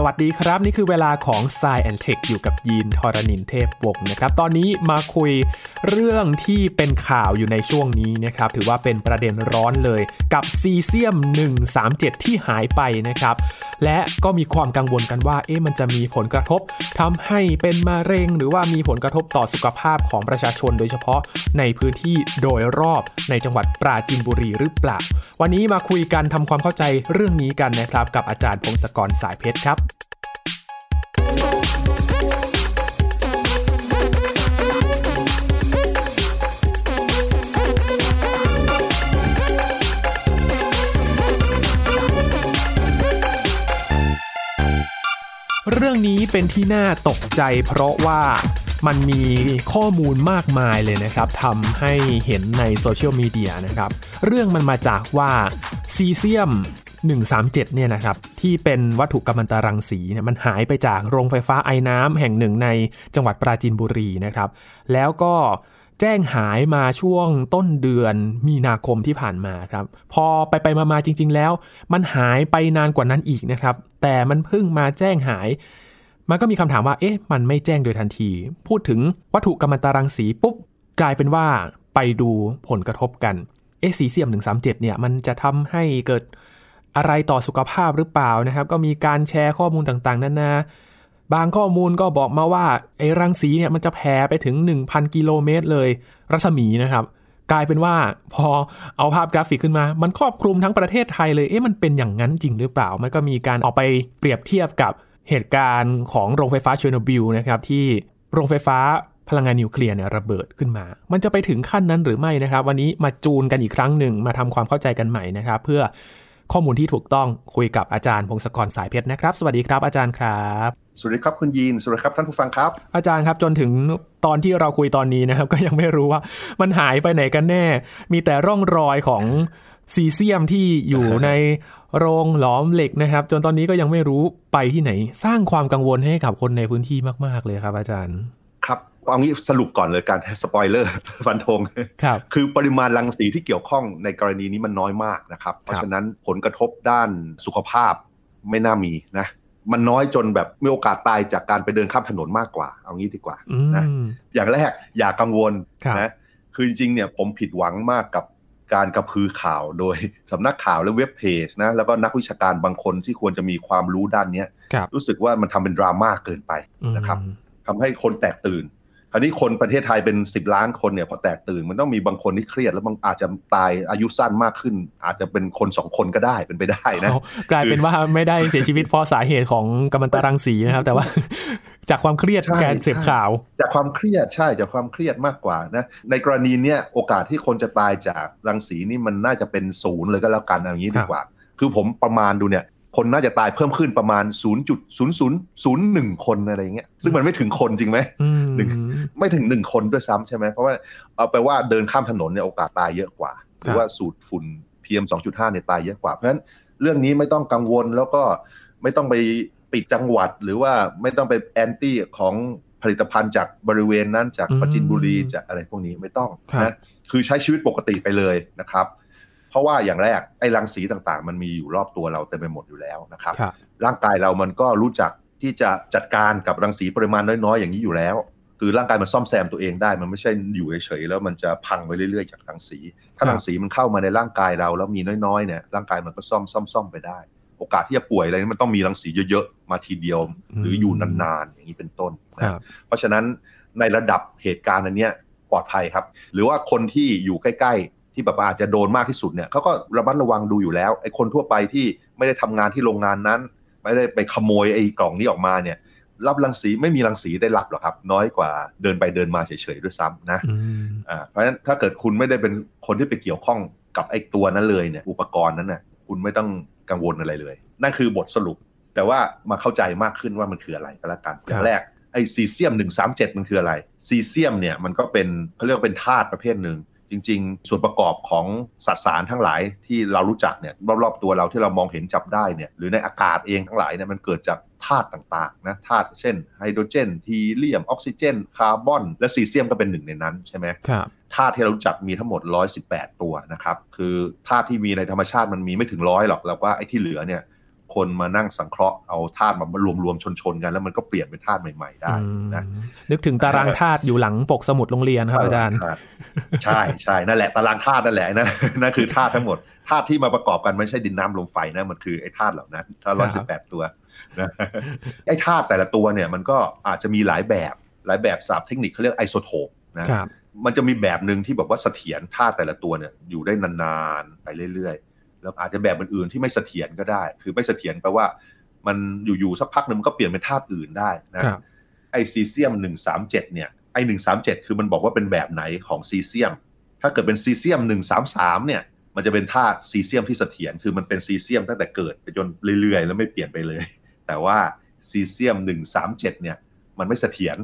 สวัสดีครับ นี่คือเวลาของ s ซแอนเทคอยู่กับยีนทรณินเทพวงศ์นะครับ ตอนนี้มาคุยเรื่องที่เป็นข่าวอยู่ในช่วงนี้นะครับ ถือว่าเป็นประเด็นร้อนเลยกับซีเซียม 137 ที่หายไปนะครับ และก็มีความกังวลกันว่า เอ๊ะมันจะมีผลกระทบทำให้เป็นมะเร็ง หรือว่ามีผลกระทบต่อสุขภาพของประชาชน โดยเฉพาะในพื้นที่โดยรอบในจังหวัดปราจีนบุรีหรือเปล่า วันนี้มาคุยกันทำความเข้าใจเรื่องนี้กันนะครับ กับอาจารย์พงศกรสายเพชรครับ เรื่องนี้เป็นที่น่าตกใจเพราะว่ามันมีข้อมูลมากมายเลยนะครับทำให้เห็นในโซเชียลมีเดียนะครับ เรื่องมันมาจากว่าซีเซียม 137 เนี่ยนะครับ ที่เป็นวัตถุกัมมันตรังสีเนี่ยมันหายไปจากโรงไฟฟ้าไอ้น้ำแห่งหนึ่งในจังหวัดปราจีนบุรีนะครับ แล้วก็ แจ้งหายมาช่วงต้นเดือนมีนาคมที่ผ่านมาครับ พอไปไปมามาจริง ๆ แล้ว มันหายไปนานกว่านั้นอีกนะครับ แต่มันเพิ่งมาแจ้งหาย มันก็มีคำถามว่า เอ๊ะ มันไม่แจ้งโดยทันที พูดถึงวัตถุกัมมันตรังสีปุ๊บ กลายเป็นว่าไปดูผลกระทบกัน เอ๊ะ สีเสียม 137 เนี่ย มันจะทำให้เกิดอะไรต่อสุขภาพหรือเปล่านะครับ ก็มีการแชร์ข้อมูลต่างๆนานา บางข้อมูลก็บอกมาว่าไอ้รังสีเนี่ยมันจะแผ่ไปถึง 1,000 กิโลเมตรเลย รัศมีนะครับ กลายเป็นว่าพอเอาภาพกราฟิกขึ้นมา มันครอบคลุมทั้งประเทศไทยเลย เอ๊ะมันเป็นอย่างนั้นจริงหรือเปล่า มันก็มีการออกไปเปรียบเทียบกับเหตุการณ์ของโรงไฟฟ้าเชอร์โนบิลนะครับที่โรงไฟฟ้าพลังงานนิวเคลียร์เนี่ยระเบิดขึ้นมา มันจะไปถึงขั้นนั้นหรือไม่นะครับ วันนี้มาจูนกันอีกครั้งหนึ่งมาทำความเข้าใจกันใหม่นะครับ เพื่อ ข้อมูลที่ถูกต้องคุยกับอาจารย์พงศกรสายเพชรนะครับ สวัสดีครับอาจารย์ครับสวัสดีครับคุณยีนสวัสดีครับท่านผู้ฟังครับ อาจารย์ครับจนถึงตอนที่เราคุยตอนนี้นะครับ ก็ยังไม่รู้ว่ามันหายไปไหนกันแน่ มีแต่ร่องรอยของซีเซียมที่อยู่ในโรงหลอมเหล็กนะครับ จนตอนนี้ก็ยังไม่รู้ไปที่ไหน สร้างความกังวลให้กับคนในพื้นที่มาก ๆ เลยครับ อาจารย์ครับ เอางี้สรุปก่อนเลยการสปอยเลอร์ฟันธงครับคือปริมาณรังสีที่เกี่ยวข้องในกรณีนี้มันน้อยมากนะครับ เพราะฉะนั้นผลกระทบด้านสุขภาพไม่น่ามีนะ มันน้อยจนแบบมีโอกาสตายจากการไปเดินข้ามถนนมากกว่า เอางี้ดีกว่าอืนะมอย่างแรกอย่ากังวลครับนะคือจริงๆเนี่ยผมผิดหวังมากกับการกระพือข่าวโดยสำนักข่าวและเว็บเพจนะแล้วก็นักวิชาการบางคนที่ควรจะมีความรู้ด้านเนี้ยครับรู้สึกว่ามันทำเป็นดราม่าเกินไปนะครับทำให้คนแตกตื่น คราวนี้คนประเทศไทยเป็น 10 ล้านคนเนี่ยพอแตกตื่น มันต้องมีบางคนที่เครียดแล้วบางอาจจะตายอายุสั้นมากขึ้น อาจจะเป็นคนสองคนก็ได้เป็นไปได้นะเอากลายเป็นว่าไม่ได้เสียชีวิตเพราะสาเหตุของกัมมันตรังสีนะครับ แต่ว่าจากความเครียดใช่การเสพใช่ข่าว จากความเครียดใช่จากความเครียดมากกว่านะในกรณีเนี้ยโอกาสที่คนจะตายจากรังสีนี่มันน่าจะเป็นศูนย์เลยก็แล้วกันอย่างนี้ดีกว่า คือผมประมาณดูเนี่ย คนน่าจะตายเพิ่มขึ้นประมาณ 0.0001 คนอะไรอย่างเงี้ย ซึ่งมันไม่ถึงคนจริงไหมอืมหนึ่งไม่ถึงหนึ่งคนด้วยซ้ำใช่ไหม เพราะว่าเอาไปลว่าเดินข้ามถนนเนี่ยโอกาสตายเยอะกว่า หรือว่าสูดฝุ่น PM 2.5เนี่ยตายเยอะกว่า เพราะฉะนั้นเรื่องนี้ไม่ต้องกังวลแล้วก็ไม่ต้องไปปิดจังหวัด หรือว่าไม่ต้องไปแอนตี้ของผลิตภัณฑ์จากบริเวณนั้นจากอืมปราจินบุรีจากอะไรพวกนี้ไม่ต้องครับนะ คือใช้ชีวิตปกติไปเลยนะครับ เพราะว่าอย่างแรกไอ้รังสีต่างๆ มันมีอยู่รอบตัวเราเต็มไปหมดอยู่แล้วนะครับครับ ร่างกายเรามันก็รู้จักที่จะจัดการกับรังสีปริมาณน้อยๆอย่างนี้อยู่แล้ว คือร่างกายมันซ่อมแซมตัวเองได้ มันไม่ใช่อยู่เฉยๆแล้วมันจะพังไปเรื่อยๆจากรังสี ถ้าครับรังสีมันเข้ามาในร่างกายเราแล้วมีน้อยๆเนี่ยร่างกายมันก็ซ่อมซ่อมซ่อมไปได้ โอกาสที่จะป่วยอะไรนี่มันต้องมีรังสีเยอะๆมาทีเดียวหรืออยู่นานๆอย่างนี้เป็นต้นคนะรับเพราะฉะนั้นในระดับเหตุการณ์อันเนี้ยปลอดภัยครับ หรือว่าคนที่อยู่ใกล้ๆ ที่แบบอาจจะโดนมากที่สุดเนี่ยเขาก็ระมัดระวังดูอยู่แล้วไอ้คนทั่วไปที่ไม่ได้ทำงานที่โรงงานนั้น ไม่ได้ไปขโมยไอ้กล่องนี้ออกมาเนี่ย รับรังสีไม่มีรังสีได้รับหรอกครับ น้อยกว่าเดินไปเดินมาเฉยๆด้วยซ้ำนะอืมอ่าเพราะฉะนั้นถ้าเกิดคุณไม่ได้เป็นคนที่ไปเกี่ยวข้องกับไอ้ตัวนั้นเลยเนี่ยอุปกรณ์นั้นน่ะคุณไม่ต้องกังวลอะไรเลย นั่นคือบทสรุป แต่ว่ามาเข้าใจมากขึ้นว่ามันคืออะไรก็แล้วกันอย่างแรกไอ้ซีเซียม 137 มันคืออะไร ซีเซียมเนี่ยมันก็เป็นเขาเรียกว่าเป็นธาตุประเภทหนึ่ง จริง ๆ ส่วนประกอบของสสารทั้งหลายที่เรารู้จักเนี่ยรอบๆตัวเราที่เรามองเห็นจับได้เนี่ยหรือในอากาศเองทั้งหลายเนี่ยมันเกิดจากธาตุต่างๆนะธาตุเช่นไฮโดรเจนฮีเลียม ออกซิเจน คาร์บอน และซีเซียมก็เป็นหนึ่งในนั้นใช่ไหมครับธาตุที่เรารู้จักมีทั้งหมด 118 ตัวนะครับ คือธาตุที่มีในธรรมชาติมันมีไม่ถึงร้อยหรอกแล้วก็ไอ้ที่เหลือเนี่ย คนมานั่งสังเคราะห์เอาธาตุมารวมๆชนๆกัน แล้วมันก็เปลี่ยนเป็นธาตุใหม่ๆได้นะนึกถึงตารางธาตุอยู่หลังปกสมุดโรงเรียนครับอาจารย์ ใช่ใช่นั่นแหละตารางธาตุนั่นแหละนั่นนั่นคือธาตุทั้งหมดธาตุที่มาประกอบกันไม่ใช่ดินน้ำลมไฟนะมันคือไอ้ธาตุเหล่านั้นธาตุร้อยสิบแปดตัวนะไอ้ธาตุแต่ละตัวเนี่ยมันก็อาจจะมีหลายแบบหลายแบบศัพท์เทคนิคเขาเรียกไอโซโทปนะมันจะมีแบบหนึ่งที่แบบว่าเสถียรธาตุแต่ละตัวเนี่ยอยู่ได้นานๆไปเรื่อยๆ แล้วอาจจะแบบอื่นๆที่ไม่เสถียรก็ได้ คือไม่เสถียรแปลว่า มันอยู่ๆสักพักหนึ่งมันก็เปลี่ยนเป็นธาตุอื่นได้นะไอซีเซียมหนึ่งสามเจ็ดเนี่ยไอหนึ่งสามเจ็ดคือมันบอกว่าเป็นแบบไหนของซีเซียม ถ้าเกิดเป็นซีเซียมหนึ่งสามสามเนี่ย มันจะเป็นธาตุซีเซียมที่เสถียรคือมันเป็นซีเซียมตั้งแต่เกิดไปจนเรื่อยๆ แล้วไม่เปลี่ยนไปเลย แต่ว่าซีเซียมหนึ่งสามเจ็ดเนี่ย มันไม่เสถียร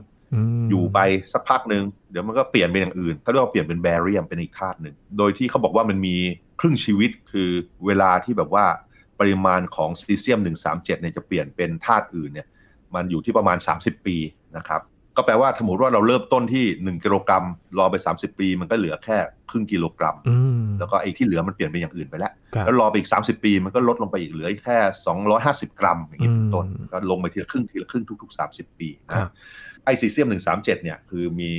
อยู่ไปสักพักหนึ่งเดี๋ยวมันก็เปลี่ยนเป็นอย่างอื่นเขาเรียกว่าเปลี่ยนเป็นแบเรียมเป็นอีกธาตุหนึ่งโดยที่เขาบอกว่ามันมีค รึ่งชีวิตคือเวลาที่แบบว่าปริมาณของซีเซียม 137เนี่ยจะเปลี่ยนเป็นธาตุอื่นเนี่ยมันอยู่ที่ประมาณ 30 ปีนะครับก็แปลว่าสมมติว่าเราเริ่มต้นที่ 1กิโลกรัมรอไป 30 ปี มันก็เหลือแค่ครึ่งกิโลกรัม แล้วก็ไอ้ที่เหลือมันเปลี่ยนเป็นอย่างอื่นไปแล้ว แล้วรอไปอีก 30 ปีมันก็ลดลงไปอีกเหลือแค่ 250 กรัมอย่างนี้เป็นต้นก็ลงไปทีละครึ่งทีละครึ่งทุก ๆ 30 ปีนะไอซีเซียม 137 เนี่ยคือมี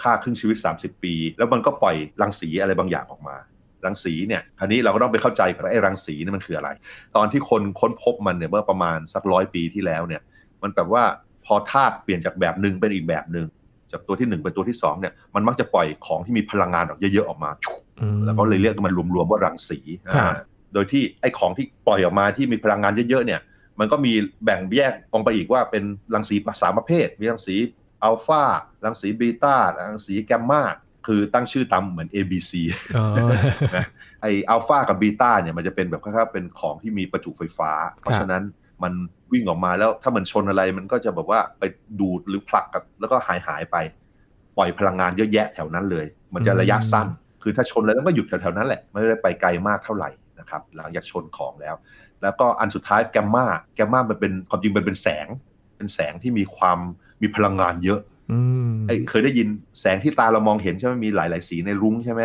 ค่าครึ่งชีวิต 30 ปี แล้วมันก็ปล่อยรังสีอะไรบางอย่างออกมา รังสีเนี่ยคราวนี้เราก็ต้องไปเข้าใจก่อนว่าไอ้รังสีนี่มันคืออะไร ตอนที่คนค้นพบมันเนี่ยเมื่อประมาณสักร้อยปีที่แล้วเนี่ย มันแบบว่าพอธาตุเปลี่ยนจากแบบหนึ่งเป็นอีกแบบหนึ่งจากตัวที่1เป็นตัวที่2เนี่ยมันมักจะปล่อยของที่มีพลังงานออกเยอะๆออกมาแล้วก็เลยเรียกมันรวมๆว่ารังสีโดยที่ไอ้ของที่ปล่อยออกมาที่มีพลังงานเยอะๆเนี่ย มันก็มีแบ่งแยกออกไปอีกว่าเป็นรังสีสามประเภท มีรังสีอัลฟารังสีบีตารังสีแกมมา คือตั้งชื่อตามเหมือน A B C นะไออัลฟากับบีตาเนี่ยมันจะเป็นแบบคล้ายๆเป็นของที่มีประจุไฟฟ้า เพราะฉะนั้นมันวิ่งออกมาแล้วถ้ามันชนอะไรมันก็จะแบบว่าไปดูดหรือผลักกับแล้วก็หายหายไป ปล่อยพลังงานเยอะแยะแถวนั้นเลย มันจะระยะสั้น คือถ้าชนแล้วก็หยุดแถวๆนั้นแหละ ไม่ได้ไปไกลมากเท่าไหร่นะครับหลังจากชนของแล้ว แล้วก็อันสุดท้ายแกมมาแกมมามันเป็นความจริงมันเป็นแสง เป็นแสงที่มีความมีพลังงานเยอะ ไอ้เคยได้ยินแสงที่ตาเรามองเห็นใช่ไหมมีหลาย ๆ สีในรุ้งใช่ไหม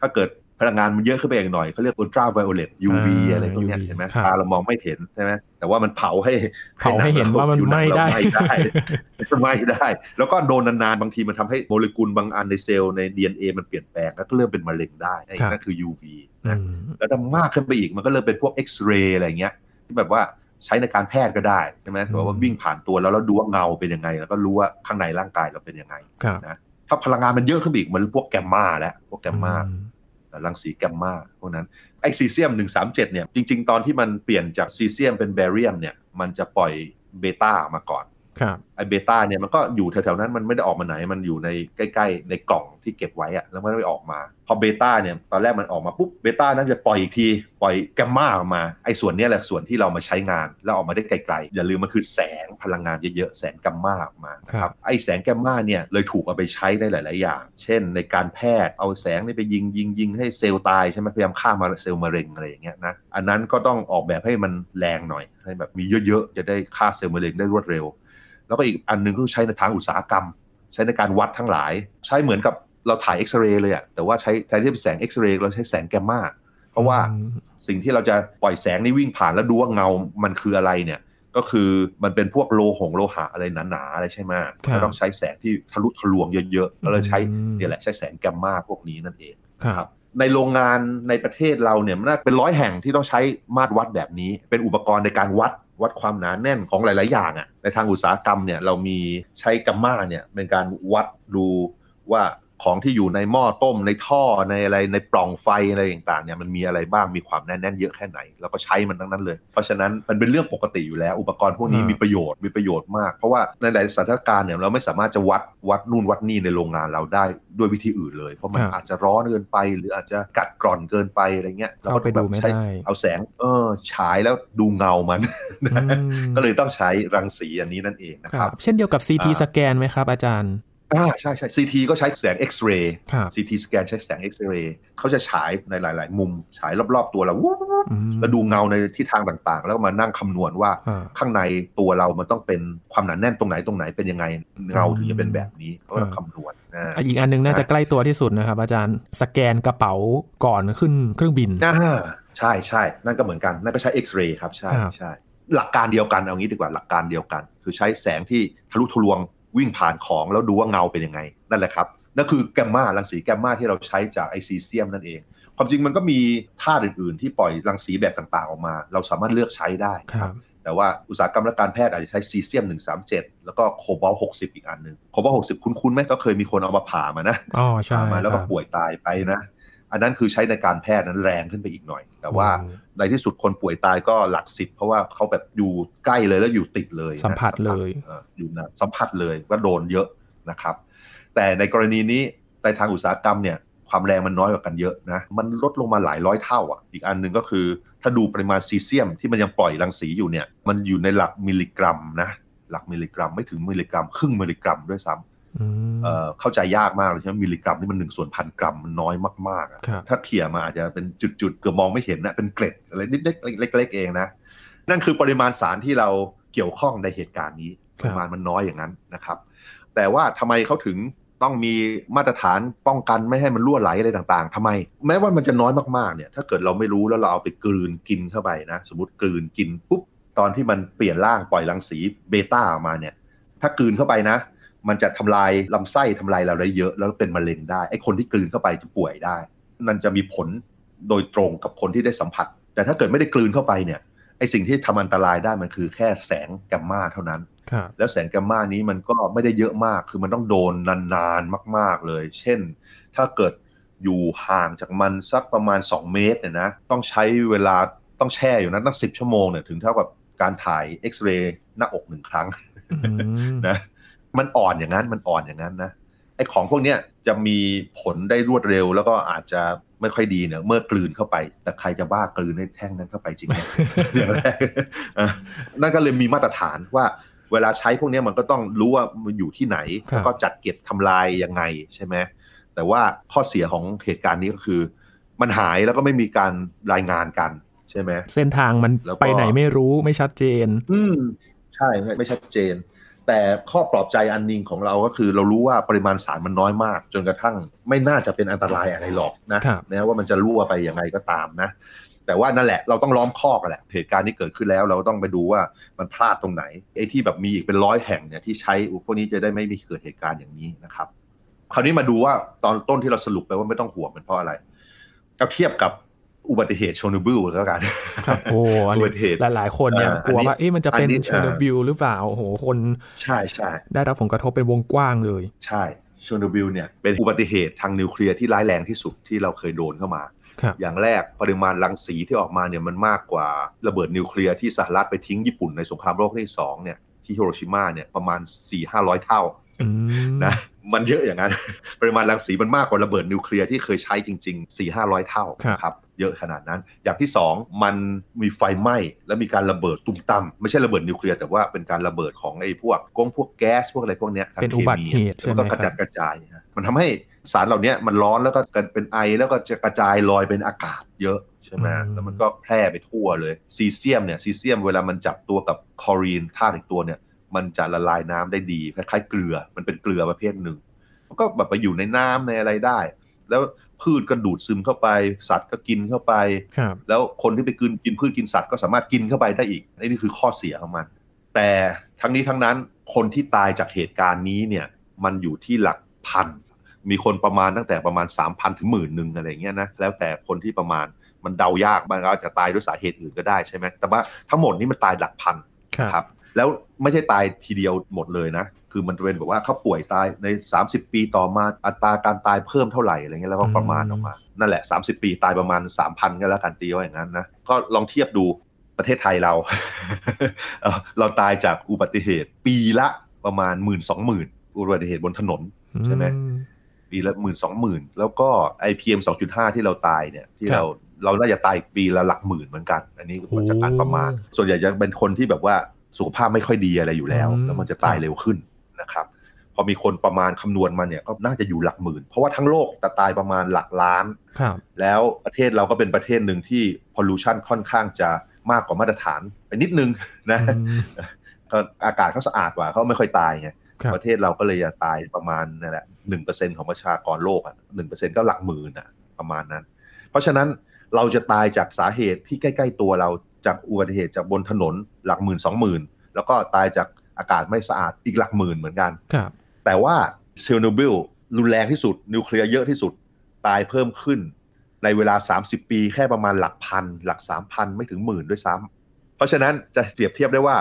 ถ้าเกิดพลังงานมันเยอะขึ้นไปอีกหน่อยเขาเรียกอุลตราไวโอเลต UV อะไรพวกนี้เห็นไหมตาเรามองไม่เห็นใช่ไหมแต่ว่ามันเผาให้เผาให้เห็นว่ามันไหม้ได้ไหม้ได้ แล้วก็โดนนาน ๆ บางทีมันทำให้โมเลกุลบางอันในเซลล์ใน DNA มันเปลี่ยนแปลงแล้วก็เริ่มเป็นมะเร็งได้นั่นคือ UV นะแล้วถ้ามากขึ้นไปอีกมันก็เริ่มเป็นพวกเอ็กซเรย์อะไรเงี้ยที่แบบว่า ใช้ในการแพทย์ก็ได้ใช่ไหมถือว่าวิ่งผ่านตัวแล้วเราดูว่าเงาเป็นยังไง แล้วก็รู้ว่าข้างในร่างกายเราเป็นยังไงนะถ้าพลังงานมันเยอะขึ้นอีกมันพวกแกมมาแล้วพวกแกมมารังสีแกมมาพวกนั้นไอซีเซียม 137 เนี่ย จริง ๆ ตอนที่มันเปลี่ยนจากซีเซียมเป็นแบเรียมเนี่ย มันจะปล่อยเบต้ามาก่อน ไอเบต้าเนี่ยมันก็อยู่แถวๆนั้นมันไม่ได้ออกมาไหนมันอยู่ในใกล้ๆ ในกล่องที่เก็บไว้อะแล้วมันไม่ออกมา พอเบต้าเนี่ยตอนแรกมันออกมาปุ๊บเบต้านั้นจะปล่อยอีกที ปล่อยแกมมาออกมาไอส่วนนี้แหละส่วนที่เรามาใช้งาน แล้วออกมาได้ไกลๆ อย่าลืมมันคือแสงพลังงานเยอะๆ แสงแกมมาออกมาครับไอแสงแกมมาเนี่ยเลยถูกเอาไปใช้ได้หลาย ๆ อย่าง เช่น ในการแพทย์เอาแสงนี่ไปยิงยิงยิงให้เซลล์ตายใช่ไหมพยายามฆ่ามาเซลล์มะเร็งอะไรอย่างเงี้ยนะอันนั้นก็ต้องออกแบบให้มันแรงหน่อยให้แบบมีเยอะๆจะได้ฆ่าเซลล์มะเร็งได้รวดเร็ว แล้วก็อีกอันนึงก็ใช้ในทางอุตสาหกรรม ใช้ในการวัดทั้งหลาย ใช้เหมือนกับเราถ่ายเอ็กซเรย์เลยอะแต่ว่าใช้แทนที่เป็นแสงเอ็กซเรย์เราใช้แสงแกมมาเพราะว่าสิ่งที่เราจะปล่อยแสงนี่วิ่งผ่านแล้วดูว่าเงามันคืออะไรเนี่ยก็คือมันเป็นพวกโลหงโลหะอะไรหนาๆอะไรใช่ไหมก็ต้องใช้แสงที่ทะลุทะลวงเยอะๆแล้วเราใช้เนี่ยแหละใช้แสงแกมมาพวกนี้นั่นเองครับในโรงงานในประเทศเราเนี่ยมันเป็นร้อยแห่งที่ต้องใช้มาตรวัดแบบนี้ เป็นอุปกรณ์ในการวัด วัดความหนาแน่นของหลาย ๆ อย่างอะในทางอุตสาหกรรมเนี่ยเรามีใช้กัมมาเนี่ยเป็นการวัดดูว่า ของที่อยู่ในหม้อต้มในท่อในอะไรในปล่องไฟอะไรต่างๆเนี่ยมันมีอะไรบ้างมีความแน่นแน่นเยอะแค่ไหนเราก็ใช้มันทั้งนั้นเลย เพราะฉะนั้นมันเป็นเรื่องปกติอยู่แล้ว อุปกรณ์พวกนี้มีประโยชน์มีประโยชน์มาก เพราะว่าในหลายสถานการณ์เนี่ยเราไม่สามารถจะวัดวัดนู่นวัดนี่ในโรงงานเราได้ด้วยวิธีอื่นเลย เพราะมันอาจจะร้อนเกินไป หรืออาจจะกัดกร่อนเกินไปอะไรเงี้ยเราก็แบบใช้เอาแสงเออฉายแล้วดูเงามัน ก็เลยต้องใช้รังสีอันนี้นั่นเองนะครับเช่นเดียวกับ CT สแกนไหมครับอาจารย์ อ่าใช่ใช่ซีทีก็ใช้แสงเอ็กซเรย์ซีทีสแกนใช้แสงเอ็กซเรย์เขาจะฉายในหลาย ๆ มุมฉายรอบ ๆ ตัวเราแล้วดูเงาในทิศทางต่าง ๆ แล้วมานั่งคำนวณว่าข้างในตัวเรามันต้องเป็นความหนาแน่นตรงไหนตรงไหนเป็นยังไงเงาถึงจะเป็นแบบนี้ก็คำนวณอีกอันนึงน่าจะใกล้ตัวที่สุดนะครับอาจารย์สแกนกระเป๋าก่อนขึ้นเครื่องบินใช่ใช่นั่นก็เหมือนกันนั่นก็ใช้เอ็กซเรย์ครับใช่ใช่หลักการเดียวกันเอางี้ดีกว่าหลักการเดียวกัน คือใช้แสงที่ทะลุทะลวง วิ่งผ่านของแล้วดูว่าเงาเป็นยังไง นั่นแหละครับนั่นคือแกมมารังสีแกมมาที่เราใช้จากไอซีเซียมนั่นเอง ความจริงมันก็มีธาตุอื่นๆ ที่ปล่อยรังสีแบบต่างๆ ออกมา เราสามารถเลือกใช้ได้ครับแต่ว่าอุตสาหกรรมและการแพทย์อาจจะใช้ซีเซียม 137 แล้วก็โคบอล60 อีกอันหนึ่งโคบอล60 คุ้นๆไหมก็เคยมีคนเอามาผ่ามานะอ๋อใช่มาแล้วก็ป่วยตายไปนะ อันนั้นคือใช้ในการแพทย์นั้นแรงขึ้นไปอีกหน่อย แต่ว่าในที่สุดคนป่วยตายก็หลักสิบเพราะว่าเขาแบบอยู่ใกล้เลยแล้วอยู่ติดเลย สัมผัสเลยอยู่นะสัมผัสเลยว่าโดนเยอะนะครับ แต่ในกรณีนี้ในทางอุตสาหกรรมเนี่ยความแรงมันน้อยกว่ากันเยอะนะ มันลดลงมาหลายร้อยเท่าอะ อีกอันหนึ่งก็คือ ถ้าดูปริมาณซีเซียมที่มันยังปล่อยรังสีอยู่เนี่ย มันอยู่ในหลักมิลลิกรัมนะ หลักมิลลิกรัมไม่ถึงมิลลิกรัม ครึ่งมิลลิกรัมด้วยซ้ำ เข้าใจยากมากเลยใช่ไหมมิลลิกรัมนี่มันหนึ่งส่วนพันกรัมมันน้อยมากๆ ถ้าเขี่ยมาอาจจะเป็นจุดๆเกือบมองไม่เห็นนะเป็นเกล็ดอะไรนิดเล็กๆเองนะ นั่นคือปริมาณสารที่เราเกี่ยวข้องในเหตุการณ์นี้ปริมาณมันน้อยอย่างนั้นนะครับ แต่ว่าทำไมเขาถึงต้องมีมาตรฐานป้องกันไม่ให้มันรั่วไหลอะไรต่างๆทำไม แม้ว่ามันจะน้อยมากๆเนี่ย ถ้าเกิดเราไม่รู้แล้วเราเอาไปกลืนกินเข้าไปนะ สมมติกลืนกินปุ๊บตอนที่มันเปลี่ยนร่างปล่อยรังสีเบต้าออกมาเนี่ย ถ้ากลืนเข้าไปนะ มันจะทำลายลำไส้ทำลายเราได้เยอะ แล้วเป็นมะเร็งได้ไอ้คนที่กลืนเข้าไปจะป่วยได้นั่นจะมีผลโดยตรงกับคนที่ได้สัมผัส แต่ถ้าเกิดไม่ได้กลืนเข้าไปเนี่ยไอ้สิ่งที่ทำอันตรายได้มันคือแค่แสงแกมมาเท่านั้น แล้วแสงแกมมานี้มันก็ไม่ได้เยอะมาก คือมันต้องโดนนานๆมาก ๆเลย เช่น ถ้าเกิดอยู่ห่างจากมันสักประมาณ 2 เมตรเนี่ยนะ ต้องใช้เวลาต้องแช่อยู่นั้นตั้งสิบชั่วโมงเนี่ยถึงเท่ากับการถ่ายเอ็กซเรย์หน้าอกหนึ่งครั้งนะ มันอ่อนอย่างนั้นมันอ่อนอย่างนั้นนะไอ้ของพวกเนี้ยจะมีผลได้รวดเร็ว แล้วก็อาจจะไม่ค่อยดีเนี่ยเมื่อกลืนเข้าไป แต่ใครจะบ้ากลืนในแท่งนั้นเข้าไปจริงอย่างแรกนั่นก็เลยมีมาตรฐานว่า เวลาใช้พวกนี้มันก็ต้องรู้ว่ามันอยู่ที่ไหนแล้วก็จัดเก็บทำลายยังไงใช่ไหมแต่ว่าข้อเสียของเหตุการณ์นี้ก็คือ มันหายแล้วก็ไม่มีการรายงานกันใช่ไหมเส้นทางมันไปไหนไม่รู้ไม่ชัดเจน อืมใช่ไม่ไม่ชัดเจน แต่ข้อปลอบใจอันนึงของเราก็คือเรารู้ว่าปริมาณสารมันน้อยมาก จนกระทั่งไม่น่าจะเป็นอันตรายอะไรหรอกนะแม้ว่ามันจะรั่วไปยังไงก็ตามนะ แต่ว่านั่นแหละเราต้องล้อมคอกแหละเหตุการณ์นี้เกิดขึ้นแล้ว เราต้องไปดูว่ามันพลาดตรงไหนไอ้ที่แบบมีอีกเป็นร้อยแห่งเนี่ยที่ใช้พวกนี้จะได้ไม่มีเกิดเหตุการณ์อย่างนี้นะครับคราวนี้มาดูว่าตอนต้นที่เราสรุปไปว่าไม่ต้องห่วงเป็นเพราะอะไรเราเทียบกับ อุบัติเหตุโชนบิลแล้วกันครับโอ้อุบัติเหตุหลาย ๆ คนเนี่ยกลัวว่าเอ๊ะมันจะเป็นโชนบิลหรือเปล่าโอ้โหคนใช่ใช่ได้รับผลกระทบเป็นวงกว้างเลย ใช่เชอร์โนบิลเนี่ยเป็นอุบัติเหตุทางนิวเคลียร์ที่ร้ายแรงที่สุดที่เราเคยโดนเข้ามา อย่างแรกปริมาณรังสีที่ออกมาเนี่ยมันมากกว่าระเบิดนิวเคลียร์ที่สหรัฐไปทิ้งญี่ปุ่นในสงครามโลกที่สองเนี่ยที่ฮิโรชิมาเนี่ยประมาณสี่ห้าร้อยเท่านะมันเยอะอย่างนั้น ปริมาณรังสีมันมากกว่าระเบิดนิวเคลียร์ที่เคยใช้จริง ๆสี่ห้าร้อยเท่าครับ เยอะขนาดนั้น อย่างที่ 2 มันมีไฟไหม้แล้วมีการระเบิดตุ้มตั้มไม่ใช่ระเบิดนิวเคลียร์แต่ว่าเป็นการระเบิดของไอ้พวกกงพวกแก๊สพวกอะไรพวกเนี้ยเป็นอุบัติเหตุใช่ไหมครับก็กระจัดกระจาย มันทำให้สารเหล่านี้มันร้อนแล้วก็เป็นไอแล้วก็จะกระจายลอยเป็นอากาศเยอะใช่ไหมแล้วมันก็แพร่ไปทั่วเลยซีเซียมเนี่ยซีเซียมเวลามันจับตัวกับคอรีนธาตุอีกตัวเนี่ยมันจะละลายน้ำได้ดีคล้ายๆเกลือ มันเป็นเกลือประเภทหนึ่งมันก็แบบไปอยู่ในน้ำในอะไรได้ แล้ว พืชก็ดูดซึมเข้าไป สัตว์ก็กินเข้าไป แล้วคนที่ไปกินกินพืชกินสัตว์ก็สามารถกินเข้าไปได้อีกนี่คือข้อเสียของมัน แต่ทั้งนี้ทั้งนั้นคนที่ตายจากเหตุการณ์นี้เนี่ยมันอยู่ที่หลักพัน มีคนประมาณตั้งแต่ประมาณ 3 0 0พันถึงหมื่นหนึ่งอะไรเงี้ยนะแล้วแต่คนที่ประมาณมันเดายากมันอาจจะตายด้วยสาเหตุอื่นก็ได้ใช่ไหมแต่ว่าทั้งหมดนี้มันตายหลักพันครับแล้วไม่ใช่ตายทีเดียวหมดเลยนะ คือมันเป็นแบบว่าเขาป่วยตายใน 30 ปีต่อมาอัตราการตายเพิ่มเท่าไหร่อะไรเงี้ยแล้วก็ประมาณออกมา นั่นแหละ 30 ปีตายประมาณ 3,000ก็แล้วกันตีว่าอย่างนั้นนะก็ลองเทียบดูประเทศไทยเรา เราตายจากอุบัติเหตุปีละประมาณหมื่นสองหมื่นอุบัติเหตุบนถนนใช่ไหมปีละหมื่นสองหมื่นแล้วก็ไอพีเอ็มสองจุดห้าที่เราตายเนี่ยที่เราเราน่าจะตายปีละหลักหมื่นเหมือนกัน อันนี้มาจากการประมาณ ส่วนใหญ่จะเป็นคนที่แบบว่าสุขภาพไม่ค่อยดีอะไรอยู่แล้ว แล้วมันจะตายเร็วขึ้น นะครับ พอมีคนประมาณคำนวณมาเนี่ยก็น่าจะอยู่หลักหมื่น เพราะว่าทั้งโลกจะตายประมาณหลักล้านแล้วประเทศเราก็เป็นประเทศหนึ่งที่พอลูชันค่อนข้างจะมากกว่ามาตรฐานไปนิดนึงนะอากาศเขาสะอาดกว่าเขาไม่ค่อยตายไงประเทศเราก็เลยจะตายประมาณนั่นแหละหนึ่งเปอร์เซ็นของประชากรโลกอะหนึ่งเปอร์เซ็นก็หลักหมื่นอะประมาณนั้น เพราะฉะนั้นเราจะตายจากสาเหตุที่ใกล้ ๆ ตัวเราจากอุบัติเหตุจากบนถนนหลักหมื่นสองหมื่นแล้วก็ตายจาก อากาศไม่สะอาดอีกหลักหมื่นเหมือนกันครับแต่ว่าเชอร์โนบิลรุนแรงที่สุด นิวเคลียร์เยอะที่สุดตายเพิ่มขึ้น ในเวลา 30 ปีแค่ประมาณหลักพัน หลัก3,000ไม่ถึงหมื่นด้วยซ้ำเพราะฉะนั้นจะเปรียบเทียบได้ว่า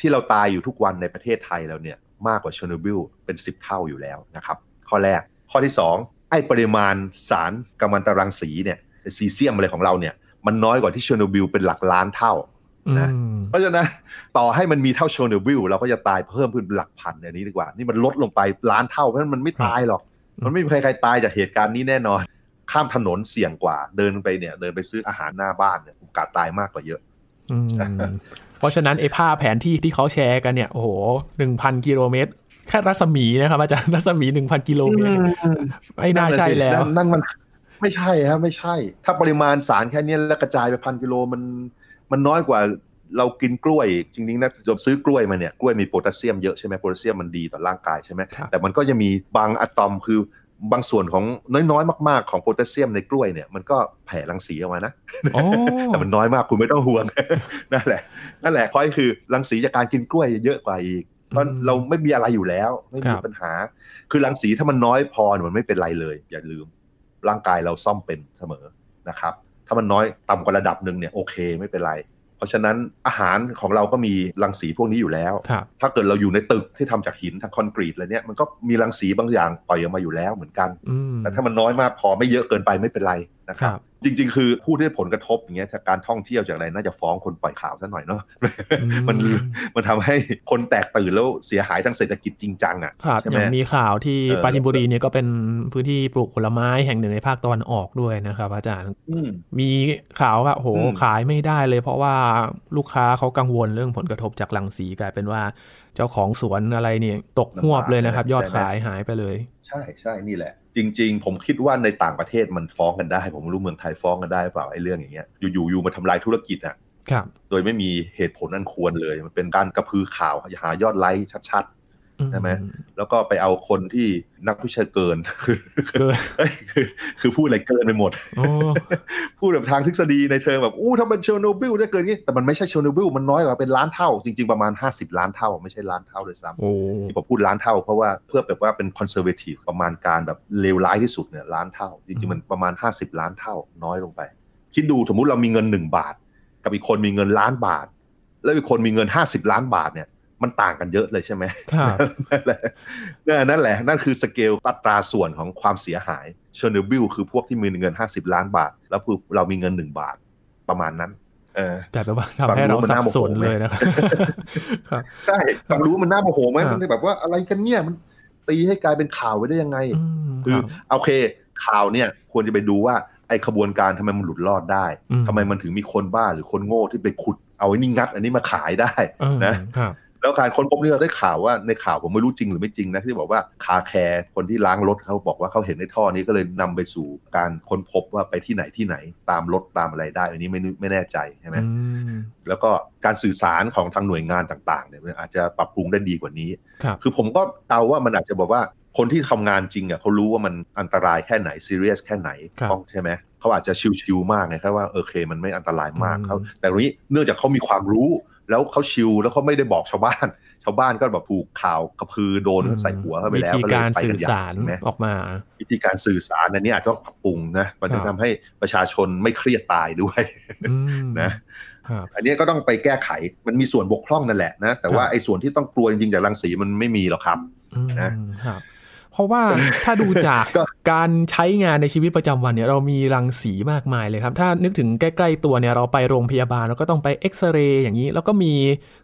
ที่เราตายอยู่ทุกวันในประเทศไทยแล้วเนี่ยมากกว่าเชอร์โนบิลเป็น 10 เท่าอยู่แล้วนะครับข้อแรกข้อที่ 2 ไอ้ปริมาณสารกัมมันตรังสีเนี่ยซีเซียมอะไรของเราเนี่ยมันน้อยกว่าที่เชอร์โนบิลเป็นหลักล้านเท่า นะอืมเพราะฉะนั้นต่อให้มันมีเท่าเชอร์โนบิลเราก็จะตายเพิ่มขึ้นเป็นหลักพันอันนี้ดีกว่า นี่มันลดลงไปล้านเท่าเพราะฉะนั้นมันไม่ตายหรอก มันไม่มีใครใครตายจากเหตุการณ์นี้แน่นอน ข้ามถนนเสี่ยงกว่า เดินไปเนี่ย เดินไปซื้ออาหารหน้าบ้านเนี่ยโอกาสตายมากกว่าเยอะอืมเพราะฉะนั้นไอ้ภาพแผนที่ที่เขาแชร์กันเนี่ยโอ้โหหนึ่งพันกิโลเมตรแค่รัศมีนะครับอาจารย์รัศมีหนึ่งพันกิโลเมตรไม่น่าใช่แล้วนั่นนั่นมันไม่ใช่ครับไม่ใช่ ถ้าปริมาณสารแค่เนี้ยแล้วกระจายไปพันกิโลมัน มันน้อยกว่าเรากินกล้วยจริงๆนะเราซื้อกล้วยมาเนี่ยกล้วยมีโพแทสเซียมเยอะใช่ไหมโพแทสเซียมมันดีต่อร่างกายใช่ไหมครับแต่มันก็จะมีบางอะตอมคือบางส่วนของน้อยๆ มาก ๆ ของโพแทสเซียมในกล้วยเนี่ยมันก็แผ่รังสีออกมานะโอ้แต่มันน้อยมากคุณไม่ต้องห่วงนั่นแหละนั่นแหละข้อคือรังสีจากการกินกล้วยเยอะกว่าอีกเพราะอืมเราไม่มีอะไรอยู่แล้ว ไม่คมีรับปัญหา คือรังสีถ้ามันน้อยพอเนี่ยมันไม่เป็นไรเลย อย่าลืมร่างกายเราซ่อมเป็นเสมอนะครับ ถ้ามันน้อยต่ำกว่าระดับหนึ่งเนี่ยโอเคไม่เป็นไร เพราะฉะนั้นอาหารของเราก็มีรังสีพวกนี้อยู่แล้ว ครับ ถ้าเกิดเราอยู่ในตึกที่ทำจากหินทางคอนกรีตอะไรเนี่ยมันก็มีรังสีบางอย่างปล่อยออกมาอยู่แล้วเหมือนกัน อืมแต่ถ้ามันน้อยมากพอไม่เยอะเกินไปไม่เป็นไรนะคครัรับ บจริง ๆ คือผู้ที่ได้ผลกระทบอย่างเงี้ยจากการท่องเที่ยวจากอะไรน่าจะฟ้องคนปล่อยข่าวซะหน่อยเนาะมันอืมมันทำให้คนแตกตื่นแล้วเสียหายทางเศรษฐกิจจริงจังอะครับใช่อไหมย่างมีข่าวที่เออปราจินบุรีเนี่ยก็เป็นพื้นที่ปลูกผลไม้แห่งหนึ่งในภาคตะวันออกด้วยนะครับ อาจารย์อืมมีข่าวว่าโหอืมขายไม่ได้เลย เพราะว่าลูกค้าเขากังวลเรื่องผลกระทบจากรังสีกลายเป็นว่าเจ้าของสวนอะไรเนี่ยตกหวบเลยนะครับ ยอดขายหายไปเลย ใช่ใช่นี่แหละ จริง ๆ ผมคิดว่าในต่างประเทศมันฟ้องกันได้ ผมไม่รู้เมืองไทยฟ้องกันได้หรือเปล่าไอ้เรื่องอย่างเงี้ยอยู่ๆอยู่มาทำลายธุรกิจอะครับโดยไม่มีเหตุผลอันควรเลย มันเป็นการกระพือข่าวหายอดไลค์ชัด ใช่ไหมๆแล้วก็ไปเอาคนที่นักวิชาเกินคือเกินเอ้ยคือคือพูดอะไรเกินไปหมดโอ้พูดแบบทางทฤษฎีในเชิงแบบอู้ถ้าเป็นเชอร์โนบิลได้เกินนี้แต่มันไม่ใช่เชอร์โนบิลมันน้อยกว่าเป็นล้านเท่า จริง ๆ ประมาณ 50 ล้านเท่า ไม่ใช่ล้านเท่าเลยซ้ำโอ้ที่ผมพูดล้านเท่า เพราะว่าเพื่อแบบว่าเป็น conservative ประมาณการแบบเลวร้ายที่สุดเนี่ยล้านเท่า จริงๆมันประมาณ 50 ล้านเท่าน้อยลงไป คิดดูสมมุติเรามีเงิน 1 บาท กับอีกคนมีเงินล้านบาท แล้วอีกคนมีเงิน 50 ล้านบาทเนี่ย มันต่างกันเยอะเลยใช่ไหมครับนั่นแหละนั่นแหละ นั่นคือสเกลอัตราส่วนของความเสียหายเชอร์โนบิลคือพวกที่มีเงิน 50 ล้านบาท แล้วพวกเรามีเงิน 1 บาทประมาณนั้นเออแต่แปลว่าทำให้เราสับสนเลยนะครับครับใช่ฟังรู้มันน่าโมโหไหมครับมันแบบว่าอะไรกันเนี่ยมันตีให้กลายเป็นข่าวไว้ได้ยังไงอืมคืคอรับโอเค ข่าวเนี่ยควรจะไปดูว่าไอ้ขบวนการทำไมมันหลุดรอดได้อืมทำไมมันถึงมีคนบ้าหรือคนโง่ที่ไปขุดเอาไอ้นี่งัด อันนี้มาขายได้เออนะครับ แล้วการค้นพบนี่เราได้ข่าวว่าในข่าวผมไม่รู้จริงหรือไม่จริงนะที่บอกว่าคาแคร์คนที่ล้างรถเขาบอกว่าเขาเห็นในท่อนี้ก็เลยนำไปสู่การค้นพบว่าไปที่ไหนที่ไหนตามรถตามอะไรได้ อันนี้ไม่ไม่แน่ใจใช่ไหมอืมแล้วก็การสื่อสารของทางหน่วยงานต่างๆเนี่ยมันอาจจะปรับปรุงได้ดีกว่านี้ครับคือผมก็เดาว่ามันอาจจะบอกว่าคนที่ทำงานจริงอะเขารู้ว่ามันอันตรายแค่ไหนซีเรียสแค่ไหนครับต้องใช่ไหมเขาอาจจะชิวๆมากไงครับว่าโอเคมันไม่อันตรายมากอืมเขาแต่ตรงนี้เนื่องจากเขามีความรู้ แล้วเขาชิวแล้วเขาไม่ได้บอกชาวบ้าน ชาวบ้านก็แบบผูกข่าวกระพือโดนใส่หัวเข้าไปแล้ววิธีก็เลยการไปสื่กัอนใหญ่สารใช่ไหมออกมา วิธีการสื่อสารอันนี้อาจจะต้องปรับปรุงนะมันจะครับทำให้ประชาชนไม่เครียดตายด้วยอืมนะครับอันนี้ก็ต้องไปแก้ไขมันมีส่วนบกพร่องนั่นแหละนะแต่ว่าครับไอ้ส่วนที่ต้องกลัวจริงๆจากรังสีมันไม่มีหรอกครับอืมนะครับ เพราะว่าถ้าดูจากก็การใช้งานในชีวิตประจำวันเนี่ยเรามีรังสีมากมายเลยครับ ถ้านึกถึงใกล้ ๆ ตัวเนี่ยเราไปโรงพยาบาลเราก็ต้องไปเอ็กซเรย์อย่างนี้ แล้วก็มี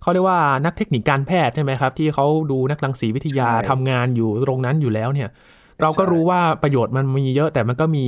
เขาเรียกว่านักเทคนิคการแพทย์ใช่ไหมครับ ที่เขาดูนักรังสีวิทยาใช่ทำงานอยู่ตรงนั้นอยู่แล้วเนี่ย เราก็รู้ว่าประโยชน์มันมีเยอะแต่มันก็มี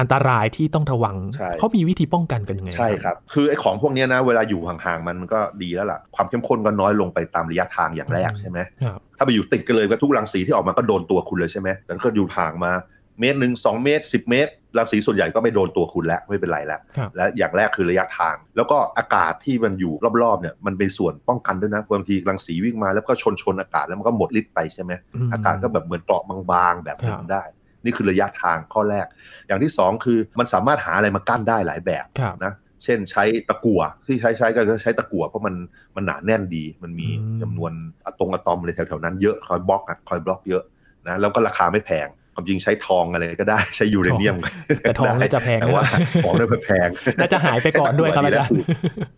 อันตรายที่ต้องระวังใช่เขามีวิธีป้องกันกันยังไง ใช่ครับ คือไอ้ของพวกเนี้ยนะ เวลาอยู่ห่างๆ มันก็ดีแล้วล่ะ ความเข้มข้นก็น้อยลงไปตามระยะทางอย่างแรกใช่ไหมครับถ้าไปอยู่ติดกันเลยก็ทุกรังสีที่ออกมาก็โดนตัวคุณเลยใช่ไหมแต่ถ้าอยู่ห่างมาเมตรหนึ่งสองเมตรสิบเมตรรังสีส่วนใหญ่ก็ไม่โดนตัวคุณแล้วไม่เป็นไรแล้วครับและอย่างแรกคือระยะทาง แล้วก็อากาศที่มันอยู่รอบๆเนี่ยมันเป็นส่วนป้องกันด้วยนะบางทีรังสีวิ่งมาแล้วก็ชนชนอากาศแล้วมันก็หมดฤทธิ์ไปใช่ไหมมอากาศก็แบบเหมือนเกราะบางๆแบบหนึครังบได้ นี่คือระยะทางข้อแรก อย่างที่สองคือมันสามารถหาอะไรมากั้นได้หลายแบบครับนะเช่นใช้ตะกั่วที่ใช้ใช้ก็ใช้ตะกั่วเพราะมันมันหนาแน่นดี มันมีอืมจำนวนอะตรงอะตอมอะไรแถวๆนั้นเยอะคอยบล็อกอะคอยบล็อกเยอะนะแล้วก็ราคาไม่แพงความจริงใช้ทองอะไรก็ได้ใช้ยูเรเนียมแต่ทองน่าจะแพงแต่นะว่าของเนี่ยแพงน่าจะหายไปก่อนด้วยครับอาจารย์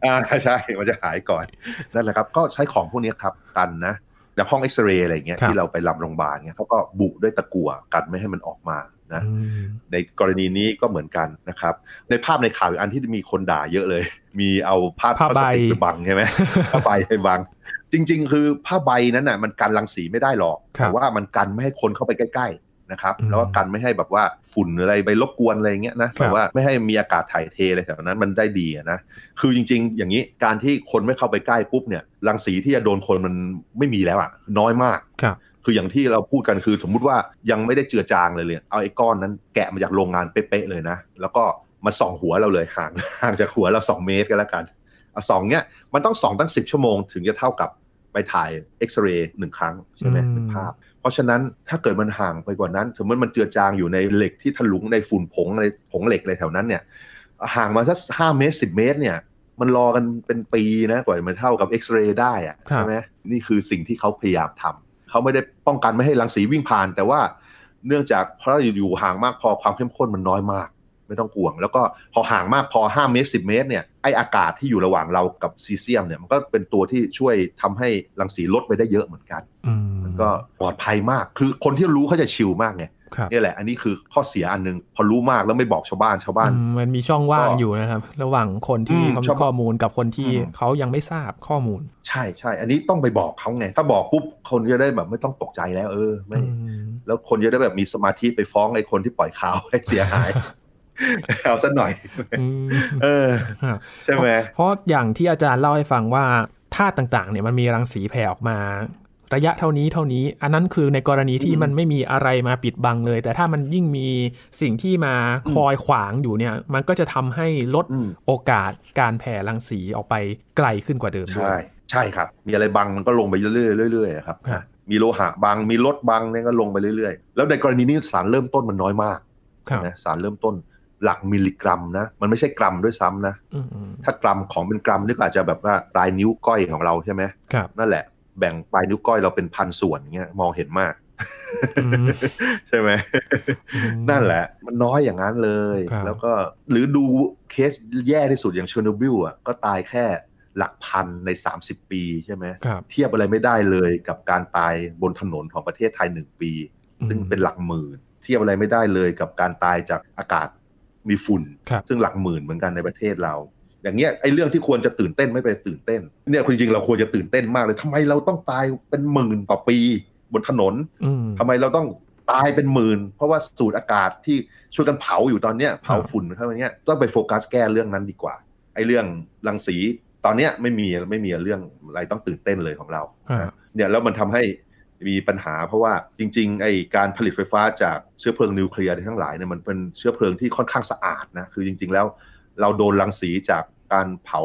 อ่าใช่มันจะหายก่อนนั่นแหละครับ ก็ใช้ของพวกนี้ครับกันนะ อย่างห้องเอ็กซเรย์อะไรเงี้ยครับที่เราไปรับโรงพยาบาลเนี่ยเขาก็บุด้วยตะกั่วกันไม่ให้มันออกมานะอืมในกรณีนี้ก็เหมือนกันนะครับ ในภาพในข่าวอีกอันที่มีคนด่าเยอะเลย มีเอาผ้าผ้าพลาใบสติกไปบังใช่ไหมผ้าใบไปบัง จริง ๆ คือผ้าใบนั้นน่ะมันกันรังสีไม่ได้หรอกครับแต่ว่ามันกันไม่ให้คนเข้าไปใกล้ๆ นะครับอืมแล้วก็กันไม่ให้แบบว่าฝุ่นหรืออะไรไปรบกวนอะไรอย่างเงี้ยนะครัแต่บว่าไม่ให้มีอากาศถ่ายเทอะไรแถวนั้นมันได้ดีอะนะคือจริง ๆ อย่างนี้การที่คนไม่เข้าไปใกล้ปุ๊บเนี่ยรังสีที่จะโดนคนมันไม่มีแล้วอะน้อยมากครับคืออย่างที่เราพูดกันคือสมมุติว่ายังไม่ได้เจือจางเลยเลย เอาไอ้ก้อนนั้นแกะมาจากโรงงานเป๊ะๆเลยนะ แล้วก็มาส่องหัวเราเลยห่างห่างจากหัวเราสองเมตรกันแล้วกันเอาสองเนี้ยมันต้องส่องตั้งสิบชั่วโมงถึงจะเท่ากับ ไปถ่ายเอ็กซเรย์หนึ่งครั้งใช่ไหมอืมหนึ่งภาพ เพราะฉะนั้นถ้าเกิดมันห่างไปกว่านั้น สมมติมันเจือจางอยู่ในเหล็กที่ถลุงในฝุ่นผงอะไรผงเหล็กอะไรแถวนั้นเนี่ยห่างมาสักห้าเมตรสิบเมตรเนี่ยมันรอกันเป็นปีนะกว่ามันเท่ากับเอ็กซเรย์ได้อะครับใช่ไหมนี่คือสิ่งที่เขาพยายามทำเขาไม่ได้ป้องกันไม่ให้รังสีวิ่งผ่าน แต่ว่าเนื่องจากเพราะอยู่ๆห่างมากพอความเข้มข้นมันน้อยมาก ไม่ต้องห่วง แล้วก็พอห่างมากพอ 5 เมตร 10 เมตรเนี่ยไออากาศที่อยู่ระหว่างเรากับซีเซียมเนี่ยมันก็เป็นตัวที่ช่วยทำให้รังสีลดไปได้เยอะเหมือนกันอืมมันก็ปลอดภัยมากคือคนที่รู้เขาจะชิลมากไงครับนี่แหละ อันนี้คือข้อเสียอันหนึง พอรู้มากแล้วไม่บอกชาวบ้านชาวบ้านอืมมันมีช่องว่างก็อยู่นะครับ ระหว่างคนที่อืมเขาชอมีบข้อมูลกับคนที่อืมเขายังไม่ทราบข้อมูล ใช่ใช่อันนี้ต้องไปบอกเขาไง ถ้าบอกปุ๊บคนจะได้แบบไม่ต้องตกใจแล้ว เออไม่อืมแล้วคนจะได้แบบมีสมาธิไปฟ้องไอ้คนที่ปล่อยข่าวให้เสียหาย เอาสักหน่อยอืมเออครับใช่ไหมเพราะอย่างที่อาจารย์เล่าให้ฟังว่าธาตุต่างๆ เนี่ยมันมีรังสีแผ่ออกมา ระยะเท่านี้เท่านี้ อันนั้นคือในกรณีที่มันไม่มีอะไรมาปิดบังเลย แต่ถ้ามันยิ่งมีสิ่งที่มาคอยขวางอยู่เนี่ย มันก็จะทำให้ลดอืมโอกาสการแผ่รังสีออกไปไกลขึ้นกว่าเดิมด้วใช่ยใช่ครับ มีอะไรบังมันก็ลงไปเรื่อยๆเรื่อยๆครับครับมีโลหะบังมีรถบังเนี่ยก็ลงไปเรื่อยๆ แล้วในกรณีนี้สารเริ่มต้นมันน้อยมากครับนะสารเริ่มต้น หลักมิลลิกรัมนะ มันไม่ใช่กรัมด้วยซ้ำนะอืมอืมถ้ากรัมของเป็นกรัมนี่ก็อาจจะแบบว่าปลายนิ้วก้อยของเราใช่ไหมครับนั่นแหละแบ่งปลายนิ้วก้อยเราเป็นพันส่วนอย่างเงี้ยมองเห็นมากอืมใช่ไหมอืมนั่นแหละ มันน้อยอย่างนั้นเลยครับแล้วก็หรือดูเคสแย่ที่สุดอย่างเชอร์โนบิลอะก็ตายแค่หลักพันใน 30 ปีใช่ไหมครับเทียบอะไรไม่ได้เลยกับการตายบนถนนของประเทศไทยหนึ่งปี ซึ่งอืมเป็นหลักหมื่นเทียบอะไรไม่ได้เลยกับการตายจากอากาศ มีฝุ่นครับซึ่งหลักหมื่นเหมือนกันในประเทศเรา อย่างเงี้ยไอ้เรื่องที่ควรจะตื่นเต้นไม่ไปตื่นเต้น เนี่ยจริงๆเราควรจะตื่นเต้นมากเลยทำไมเราต้องตายเป็นหมื่นต่อปีบนถนนอืมทำไมเราต้องตายเป็นหมื่น เพราะว่าสูดอากาศที่ช่วยกันเผาอยู่ตอนเนี้ยเผาฝุ่นเข้ามาเนี้ยต้องไปโฟกัสแก้เรื่องนั้นดีกว่า ไอ้เรื่องรังสีตอนเนี้ยไม่มีไม่มีเรื่องอะไรต้องตื่นเต้นเลยของเราอ่านะเนี่ยแล้วมันทำให้ มีปัญหาเพราะว่าจริงๆไอ้การผลิตไฟฟ้าจากเชื้อเพลิงนิวเคลียร์ทั้งหลายเนี่ยมันเป็นเชื้อเพลิงที่ค่อนข้างสะอาดนะคือจริง ๆ แล้วเราโดนรังสีจากการเผา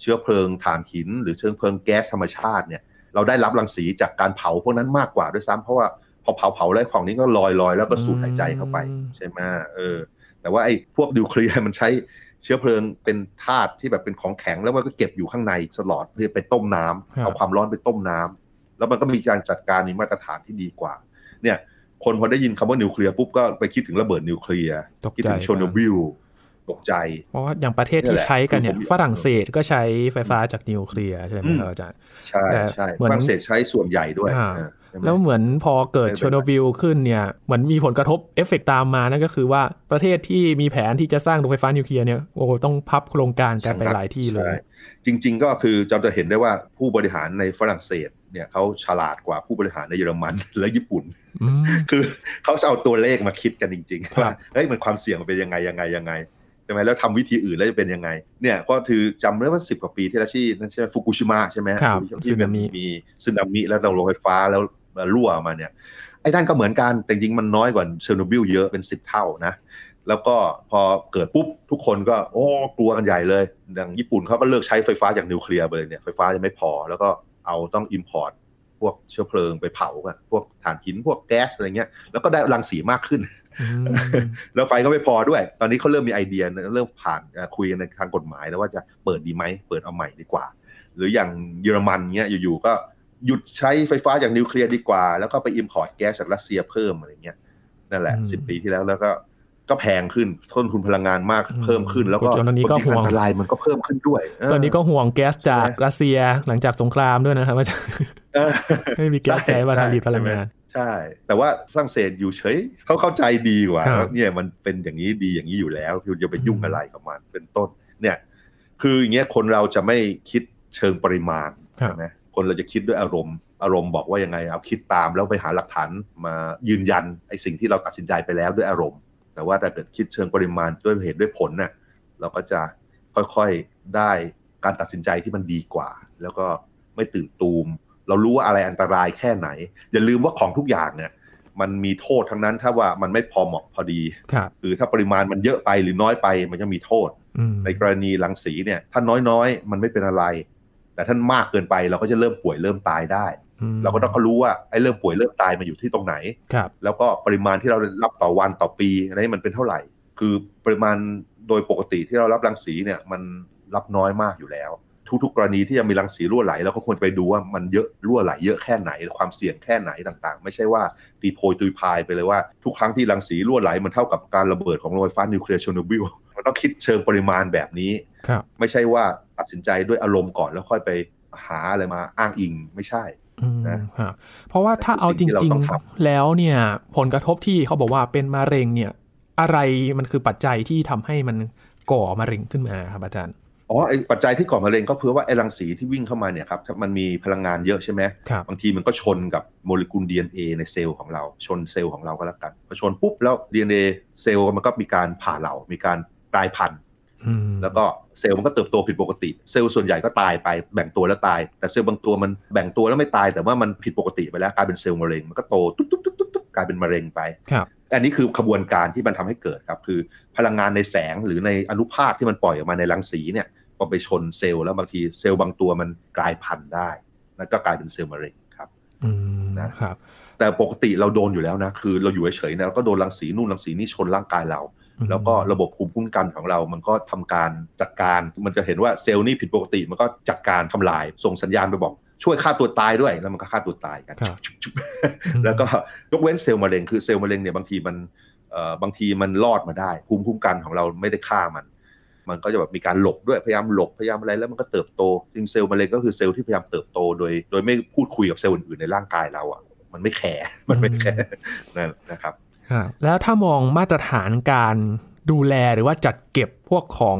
เชื้อเพลิงถ่านหิน หรือเชื้อเพลิงแก๊สธรรมชาติเนี่ยเราได้รับรังสีจากการเผาพวกนั้นมากกว่าด้วยซ้ำเพราะว่าพอเผาเผาแล้วของนี้ก็ลอยลอยแล้วก็สูดหายใจเข้าไปอืมใช่ไหมเออแต่ว่าไอ้พวกนิวเคลียร์มันใช้เชื้อเพลิงเป็นธาตุที่แบบเป็นของแข็งแล้วมันก็เก็บอยู่ข้างในตลอดเพื่อไปต้มน้ำครับเอาความร้อนไปต้มน้ำ แล้วมันก็มีการจัดการมีมาตรฐานที่ดีกว่า เนี่ย คนพอได้ยินคำว่านิวเคลียร์ปุ๊บก็ไปคิดถึงระเบิดนิวเคลียร์ตกคิดใจถึงเชอร์โนบิลตกใจ เพราะว่าอย่างประเทศนี่ที่แหละใช้กันเนี่ยคือผมฝรั่งเศสก็ใช้ไฟฟ้าจากนิวเคลียร์ใช่ไหมอืมครับอาจารย์ใช่แต่ใช่เหมือนฝรั่งเศสใช้ส่วนใหญ่ด้วยอ่าอ่าใช่ไหมแล้วเหมือนพอเกิดเป็นไปเชอร์โนบิลขึ้นเนี่ยเหมือนมีผลกระทบเอฟเฟกตามมานั่นก็คือว่าประเทศที่มีแผนที่จะสร้างโรงไฟฟ้านิวเคลียร์เนี่ยโอ้โหต้องพับโครงการกันไปหลายที่เลยใช่จริง ๆ ก็คือจำจะเห็นได้ว่าผู้บริหารในฝรั่งเศส เนี่ยเขาฉลาดกว่าผู้บริหารในเยอรมันและญี่ปุ่นอืมคือเขาจะเอาตัวเลขมาคิดกันจริงๆครับว่าเฮ้ยมันความเสี่ยงมันเป็นยังไงยังไงยังไงใช่ไหมแล้วทำวิธีอื่นแล้วจะเป็นยังไง เนี่ยก็คือจำได้ว่าสิบกว่าปีที่แล้วที่นั่นใช่ไหมฟุกุชิมะใช่ไหมครับที่สึนามิมีสึนามิแล้วเราโรงไฟฟ้าแล้วรั่วมาเนี่ยไอ้นั่นก็เหมือนกันแต่จริงๆมันน้อยกว่าเชอร์โนบิลเยอะเป็นสิบเท่านะแล้วก็พอเกิดปุ๊บทุกคนก็โอ้กลัวกันใหญ่เลยอย่างญี่ปุ่นเขาก็เลิกใช้ไฟฟ้าจากนิวเคลียร์ไปเลยเนี่ยไฟฟ้าจะไม่พอแล้วก็ เอาต้อง import พวกเชื้อเพลิงไปเผาอะพวกถ่านหินพวกแก๊สอะไรเงี้ย แล้วก็ได้รังสีมากขึ้น แล้วไฟก็ไม่พอด้วย ตอนนี้เขาเริ่มมีไอเดียเริ่มผ่านคุยกันในทางกฎหมายแล้วว่าจะเปิดดีไหม เปิดเอาใหม่ดีกว่า หรืออย่างเยอรมันเงี้ยอยู่ๆก็หยุดใช้ไฟฟ้าอย่างนิวเคลียร์ดีกว่า แล้วก็ไป import แก๊สจากรัสเซียเพิ่มอะไรเงี้ยนั่นแหละสิบปีที่แล้วแล้วก็ ก็แพงขึ้นต้นทุนพลังงานมากเพิ่มขึ้น แล้วก็ตอนนี้ก็ห่วงอันตรายมันก็เพิ่มขึ้นด้วย ตอนนี้ก็ห่วงแก๊สจากรัสเซียหลังจากสงครามด้วยนะครับว่าไม่มีแก๊สใช้มาผลิตพลังงานใช่ แต่ว่าฝรั่งเศสอยู่เฉยเขาเข้าใจดีกว่าเนี่ยมันเป็นอย่างนี้ดีอย่างนี้อยู่แล้วคุณจะไปยุ่งอะไรกับมันเป็นต้น เนี่ย คืออย่างเงี้ยคนเราจะไม่คิดเชิงปริมาณใช่ไหมคนเราจะคิดด้วยอารมณ์อารมณ์บอกว่ายังไงเอาคิดตามแล้วไปหาหลักฐานมายืนยันไอ้สิ่งที่เราตัดสินใจไปแล้วด้วยอารมณ์ แต่ว่าถ้าเกิดคิดเชิงปริมาณด้วยเหตุด้วยผลเนี่ยเราก็จะค่อยๆได้การตัดสินใจที่มันดีกว่า แล้วก็ไม่ตื่นตูม เรารู้ว่าอะไรอันตรายแค่ไหน อย่าลืมว่าของทุกอย่างเนี่ยมันมีโทษทั้งนั้นถ้าว่ามันไม่พอเหมาะพอดีคือถ้าปริมาณมันเยอะไปหรือน้อยไปมันจะมีโทษ ในกรณีหลังสีเนี่ย ถ้าน้อยๆ มันไม่เป็นอะไร แต่ท่านมากเกินไปเราก็จะเริ่มป่วยเริ่มตายได้ เราก็ต้องรู้ว่าไอ้เริ่มป่วยเริ่มตายมาอยู่ที่ตรงไหนครับแล้วก็ปริมาณที่เรารับต่อวันต่อปีอะไรมันเป็นเท่าไหร่ คือปริมาณโดยปกติที่เรารับรังสีเนี่ยมันรับน้อยมากอยู่แล้ว ทุกๆ กรณีที่จะมีรังสีรั่วไหลเราก็ควรไปดูว่ามันเยอะรั่วไหลเยอะแค่ไหนความเสี่ยงแค่ไหนต่างๆ ไม่ใช่ว่าตีโพยตุยพายไปเลยว่า ทุกครั้งที่รังสีรั่วไหลมันเท่ากับการระเบิดของโรงไฟฟ้านิวเคลียร์เชอร์โนบิลมันต้องคิดเชิงปริมาณแบบนี้ไม่ใช่ว่าตัดสินใจด้วยอารมณ์ก่อนแล้วค่อยไปหาอะไรมาอ้างอิงไม่ใช่ นะเพราะว่าถ้าเอาจริง ๆ แล้วเนี่ย ผลกระทบที่เขาบอกว่าเป็นมะเร็งเนี่ย อะไรมันคือปัจจัยที่ทำให้มันก่อมะเร็งขึ้นมาครับอาจารย์อ๋อไอปัจจัยที่ก่อมะเร็งก็เพื่อว่าไอรังสีที่วิ่งเข้ามาเนี่ยครับมันมีพลังงานเยอะใช่ไหมบางทีมันก็ชนกับโมเลกุล DNA ในเซลล์ของเรา ชนเซลล์ของเราก็แล้วกันพอชนปุ๊บแล้ว DNA เซลล์มันก็มีการผ่าเหลามีการกลายพันธุ์แล้วก็ เซลล์มันก็เติบโตผิดปกติ เซลล์ส่วนใหญ่ก็ตายไปแบ่งตัวแล้วตาย แต่เซลล์บางตัวมันแบ่งตัวแล้วไม่ตาย แต่ว่ามันผิดปกติไปแล้วกลายเป็นเซลล์มะเร็งมันก็โตตุ๊บตุ๊บตุ๊บตุ๊บกลายเป็นมะเร็งไปครับอันนี้คือขบวนการที่มันทำให้เกิดครับคือพลังงานในแสงหรือในอนุภาคที่มันปล่อยออกมาในรังสีเนี่ยพอไปชนเซลล์แล้วบางทีเซลล์บางตัวมันกลายพันธุ์ได้แล้วก็กลายเป็นเซลล์มะเร็งครับนะครับ แต่ปกติเราโดนอยู่แล้วนะคือเราอยู่เฉยๆนะเราก็โดนรังสีนู่นรังสีนี่ชนร่างกายเรา แล้วก็ระบบภูมิคุ้มกันของเรา มันก็ทำการจัดการ มันจะเห็นว่าเซลล์นี่ผิดปกติ มันก็จัดการทำลาย ส่งสัญญาณไปบอกช่วยฆ่าตัวตายด้วย แล้วมันก็ฆ่าตัวตายกัน แล้วก็ยกเว้นเซลล์มะเร็ง คือเซลล์มะเร็งเนี่ยบางทีมันบางทีมันรอดมาได้ ภูมิคุ้มกันของเราไม่ได้ฆ่ามัน มันก็จะแบบมีการหลบด้วย พยายามหลบ พยายามอะไร แล้วมันก็เติบโต จริงเซลล์มะเร็งก็คือเซลล์ที่พยายามเติบโต โดย โดยไม่พูดคุยกับเซลล์อื่นๆในร่างกายเราอะ มันไม่แคร์ มันไม่แคร์นั่นนะครับ แล้วถ้ามองมาตรฐานการดูแลหรือว่าจัดเก็บพวกของ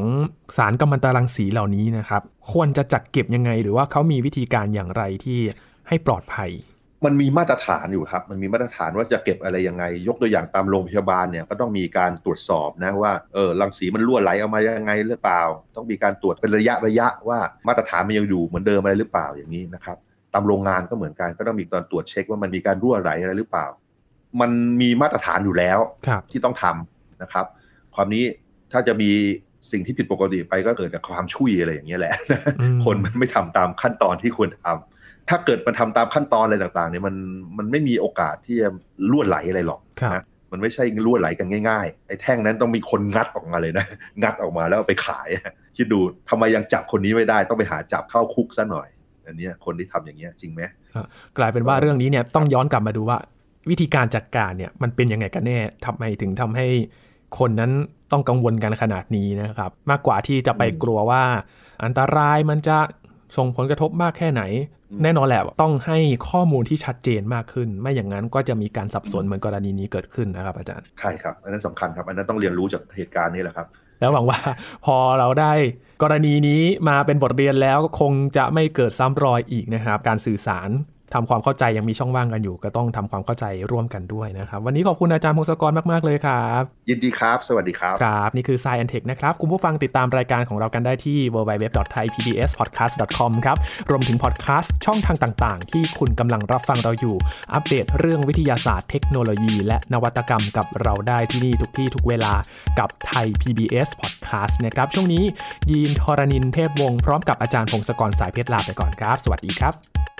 สารกัมมันตรังสีเหล่านี้นะครับ ควรจะจัดเก็บยังไง หรือว่าเขามีวิธีการอย่างไรที่ให้ปลอดภัย มันมีมาตรฐานอยู่ครับ มันมีมาตรฐานว่าจะเก็บอะไรยังไง ยกตัวอย่างตามโรงพยาบาลเนี่ยก็ต้องมีการตรวจสอบนะว่าเออรังสีมันรั่วไหลออกมายังไงหรือเปล่า ต้องมีการตรวจเป็นระยะระยะว่ามาตรฐานมันยังอยู่เหมือนเดิมอะไรหรือเปล่าอย่างนี้นะครับตามโรงงานก็เหมือนกันก็ต้องมีการตรวจเช็คว่ามันมีการรั่วไหลอะไรหรือเปล่า มันมีมาตรฐานอยู่แล้วที่ต้องทำนะครับ ความนี้ถ้าจะมีสิ่งที่ผิดปกติไปก็เกิดจากความช่วยอะไรอย่างเงี้ยแหละ คนมันไม่ทำตามขั้นตอนที่ควรทำถ้าเกิดมันทาตามขั้นตอนอะไรต่างๆเนี่ยมันมันไม่มีโอกาสที่จะล่วไหลอะไรหรอกนะมันไม่ใช่ล่วไหลกันง่ายๆไอ้แท่งนั้นต้องมีคนงัดออกมาเลยนะ งัดออกมาแล้วไปขาย คิดดูทำไมยังจับคนนี้ไม่ได้ต้องไปหาจับเข้าคุกซะหน่อยอันนี้คนที่ทำอย่างเงี้ยจริงไหมกลายเป็นว่าเรื่องนี้เนี่ยต้องย้อนกลับมาดูว่า วิธีการจัดการเนี่ยมันเป็นยังไงกันแน่ทำไมถึงทำให้คนนั้นต้องกังวลกันขนาดนี้นะครับ มากกว่าที่จะไปกลัวว่า อันตรายมันจะส่งผลกระทบมากแค่ไหน แน่นอนแหละต้องให้ข้อมูลที่ชัดเจนมากขึ้น ไม่อย่างนั้นก็จะมีการสับสนเหมือนกรณีนี้เกิดขึ้นนะครับ อาจารย์ใช่ครับ อันนั้นสำคัญครับ อันนั้นต้องเรียนรู้จากเหตุการณ์นี้แหละครับ แล้วหวังว่าพอเราได้กรณีนี้มาเป็นบทเรียนแล้วคงจะไม่เกิดซ้ำรอยอีกนะครับ การสื่อสาร ทำความเข้าใจยังมีช่องว่างกันอยู่ ก็ต้องทำความเข้าใจร่วมกันด้วยนะครับ วันนี้ขอบคุณอาจารย์พงศกรมาก ๆ เลยครับ ยินดีครับ สวัสดีครับ ครับ นี่คือ Science Tech นะครับ คุณผู้ฟังติดตามรายการของเรากันได้ที่ www.thaipbspodcast.com ครับ รวมถึงพอดแคสต์ช่องทางต่างๆ ที่คุณกำลังรับฟังเราอยู่ อัปเดตเรื่องวิทยาศาสตร์เทคโนโลยี และนวัตกรรมกับเราได้ที่นี่ทุกที่ทุกเวลากับไทย PBS Podcast นะครับช่วงนี้ยีนทรณินเทพวงศ์พร้อมกับอาจารย์พงศกรสายเพชรลาไปก่อนครับ สวัสดีครับ